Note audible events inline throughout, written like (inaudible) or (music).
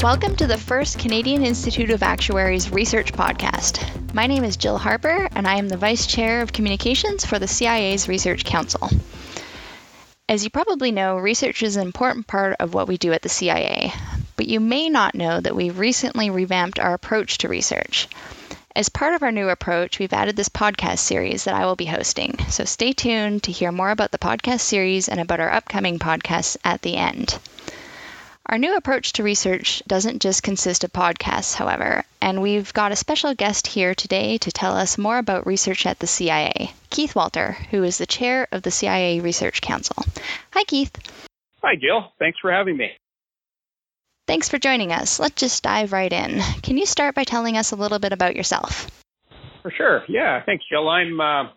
Welcome to the first Canadian Institute of Actuaries research podcast. My name is Jill Harper, and I am the Vice Chair of Communications for the CIA's Research Council. As you probably know, research is an important part of what we do at the CIA, but you may not know that we've recently revamped our approach to research. As part of our new approach, we've added this podcast series that I will be hosting, so stay tuned to hear more about the podcast series and about our upcoming podcasts at the end. Our new approach to research doesn't just consist of podcasts, however, and we've got a special guest here today to tell us more about research at the CIA, Keith Walter, who is the chair of the CIA Research Council. Hi, Keith. Hi, Jill. Thanks for having me. Thanks for joining us. Let's just dive right in. Can you start by telling us a little bit about yourself? For sure. Yeah, thanks, Jill. I'm uh,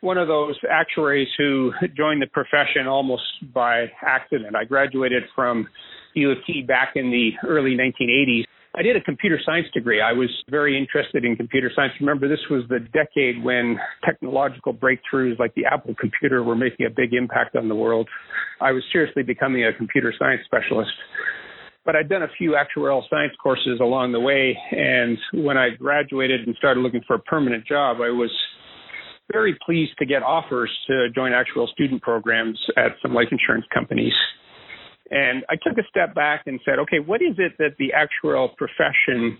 one of those actuaries who joined the profession almost by accident. I graduated from U of T back in the early 1980s. I did a computer science degree. I was very interested in computer science. Remember, this was the decade when technological breakthroughs like the Apple computer were making a big impact on the world. I was seriously becoming a computer science specialist but I'd done a few actuarial science courses along the way. And when I graduated and started looking for a permanent job, I was very pleased to get offers to join actuarial student programs at some life insurance companies. And I took a step back and said, okay, what is it that the actuarial profession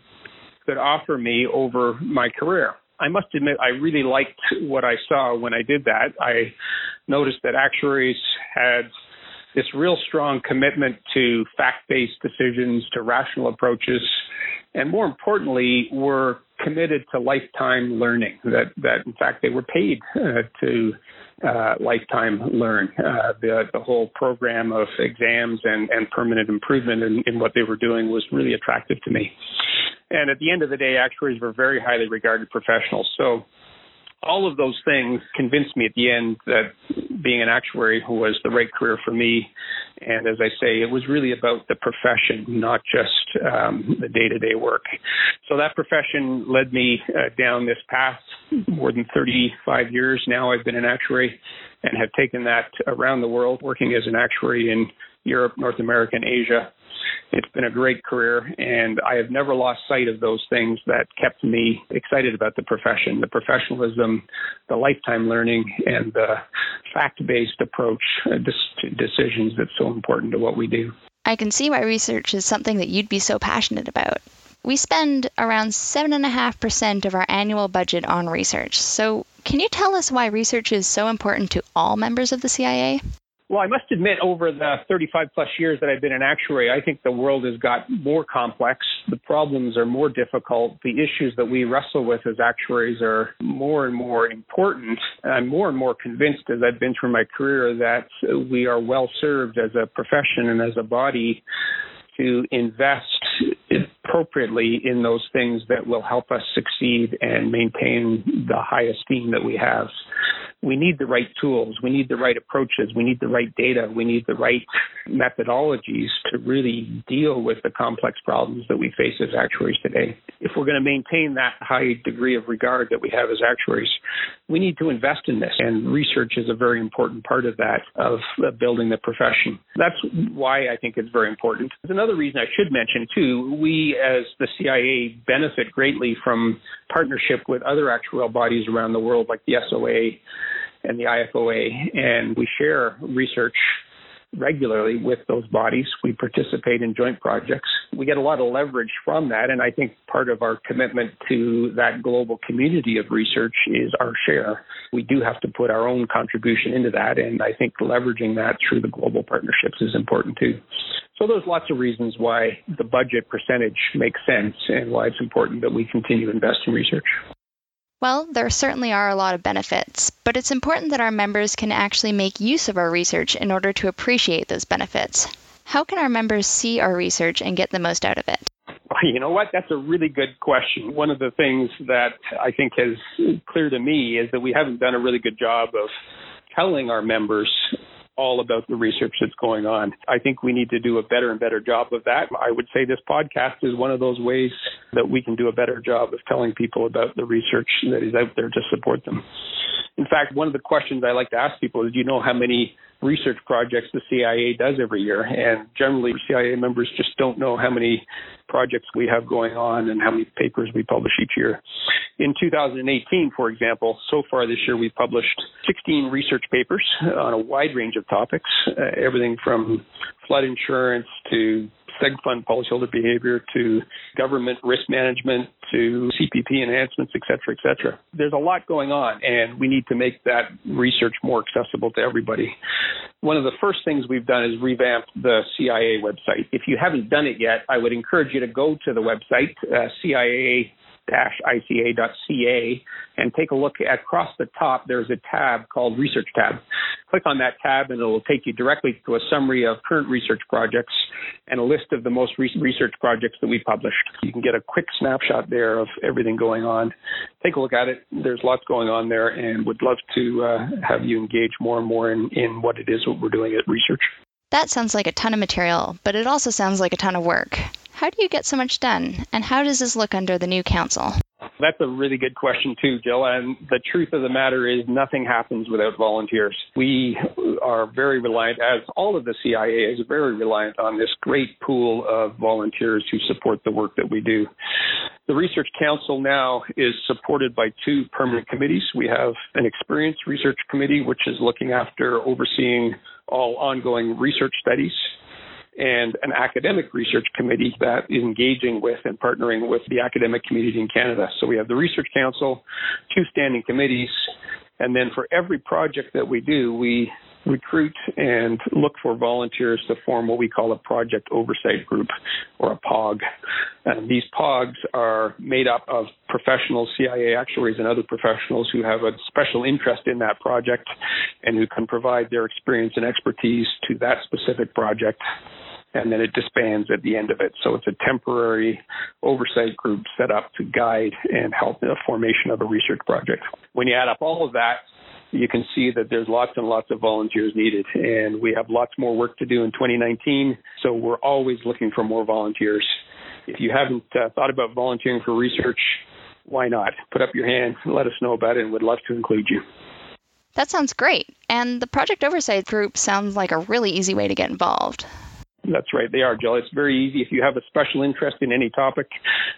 could offer me over my career? I must admit, I really liked what I saw when I did that. I noticed that actuaries had this real strong commitment to fact based decisions, to rational approaches, and more importantly, were committed to lifetime learning. That, that in fact, they were paid uh, to uh, lifetime learn. Uh, the, the whole program of exams and, and permanent improvement in, in what they were doing was really attractive to me. And at the end of the day, actuaries were very highly regarded professionals. So all of those things convinced me at the end that being an actuary was the right career for me. And as I say, it was really about the profession, not just um, the day to day work. So that profession led me uh, down this path. More than 35 years now, I've been an actuary and have taken that around the world, working as an actuary in Europe, North America, and Asia. It's been a great career, and I have never lost sight of those things that kept me excited about the profession the professionalism, the lifetime learning, and the fact based approach uh, to decisions that's so important to what we do. I can see why research is something that you'd be so passionate about. We spend around 7.5% of our annual budget on research. So, can you tell us why research is so important to all members of the CIA? Well, I must admit, over the 35 plus years that I've been an actuary, I think the world has got more complex. The problems are more difficult. The issues that we wrestle with as actuaries are more and more important. I'm more and more convinced as I've been through my career that we are well served as a profession and as a body to invest appropriately in those things that will help us succeed and maintain the high esteem that we have we need the right tools, we need the right approaches, we need the right data, we need the right methodologies to really deal with the complex problems that we face as actuaries today. If we're going to maintain that high degree of regard that we have as actuaries, we need to invest in this, and research is a very important part of that, of building the profession. That's why I think it's very important. There's another reason I should mention, too. We, as the CIA, benefit greatly from partnership with other actuarial bodies around the world, like the SOA and the IFOA, and we share research regularly with those bodies. We participate in joint projects. We get a lot of leverage from that, and I think part of our commitment to that global community of research is our share. We do have to put our own contribution into that, and I think leveraging that through the global partnerships is important too. So there's lots of reasons why the budget percentage makes sense and why it's important that we continue to invest in research. Well, there certainly are a lot of benefits, but it's important that our members can actually make use of our research in order to appreciate those benefits. How can our members see our research and get the most out of it? (laughs) You know what? That's a really good question. One of the things that I think is clear to me is that we haven't done a really good job of telling our members all about the research that's going on. I think we need to do a better and better job of that. I would say this podcast is one of those ways that we can do a better job of telling people about the research that is out there to support them. In fact, one of the questions I like to ask people is, do you know how many research projects the CIA does every year? And generally, CIA members just don't know how many projects we have going on and how many papers we publish each year. In 2018, for example, so far this year, we've published 16 research papers on a wide range of topics, uh, everything from flood insurance to seg fund policyholder behavior to government risk management to CPP enhancements, et cetera, et cetera. There's a lot going on, and we need to make that research more accessible to everybody. One of the first things we've done is revamp the CIA website. If you haven't done it yet, I would encourage you to go to the website, uh, CIA ica.ca and take a look across the top. There's a tab called Research tab. Click on that tab and it will take you directly to a summary of current research projects and a list of the most recent research projects that we published. You can get a quick snapshot there of everything going on. Take a look at it. There's lots going on there and would love to uh, have you engage more and more in, in what it is what we're doing at research. That sounds like a ton of material, but it also sounds like a ton of work. How do you get so much done? And how does this look under the new council? That's a really good question, too, Jill. And the truth of the matter is, nothing happens without volunteers. We are very reliant, as all of the CIA is very reliant on this great pool of volunteers who support the work that we do. The Research Council now is supported by two permanent committees. We have an experienced research committee, which is looking after overseeing all ongoing research studies and an academic research committee that is engaging with and partnering with the academic community in Canada. So we have the Research Council, two standing committees, and then for every project that we do, we recruit and look for volunteers to form what we call a project oversight group or a POG. And um, these POGs are made up of professional CIA actuaries and other professionals who have a special interest in that project and who can provide their experience and expertise to that specific project and then it disbands at the end of it. So it's a temporary oversight group set up to guide and help the formation of a research project. When you add up all of that, you can see that there's lots and lots of volunteers needed, and we have lots more work to do in 2019. So we're always looking for more volunteers. If you haven't uh, thought about volunteering for research, why not? Put up your hand, and let us know about it, and we'd love to include you. That sounds great. And the project oversight group sounds like a really easy way to get involved. That's right. They are, Jill. It's very easy. If you have a special interest in any topic,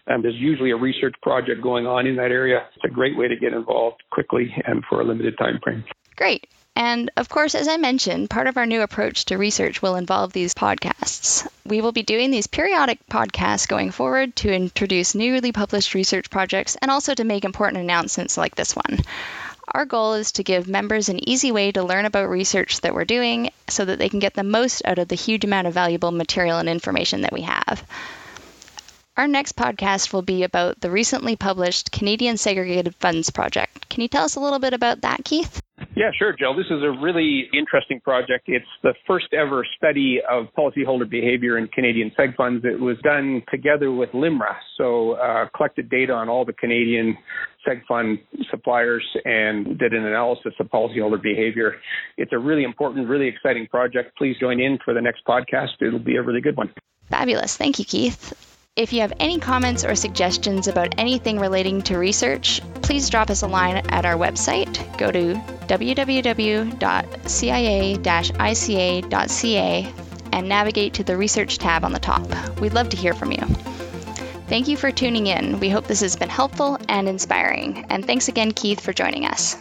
um, there's usually a research project going on in that area. It's a great way to get involved quickly and for a limited time frame. Great. And of course, as I mentioned, part of our new approach to research will involve these podcasts. We will be doing these periodic podcasts going forward to introduce newly published research projects and also to make important announcements like this one. Our goal is to give members an easy way to learn about research that we're doing so that they can get the most out of the huge amount of valuable material and information that we have. Our next podcast will be about the recently published Canadian Segregated Funds Project. Can you tell us a little bit about that, Keith? Yeah, sure, Jill. This is a really interesting project. It's the first ever study of policyholder behavior in Canadian seg funds. It was done together with LIMRA, so uh, collected data on all the Canadian seg fund suppliers and did an analysis of policyholder behavior. It's a really important, really exciting project. Please join in for the next podcast. It'll be a really good one. Fabulous. Thank you, Keith. If you have any comments or suggestions about anything relating to research, please drop us a line at our website. Go to www.cia-ica.ca and navigate to the research tab on the top. We'd love to hear from you. Thank you for tuning in. We hope this has been helpful and inspiring. And thanks again, Keith, for joining us.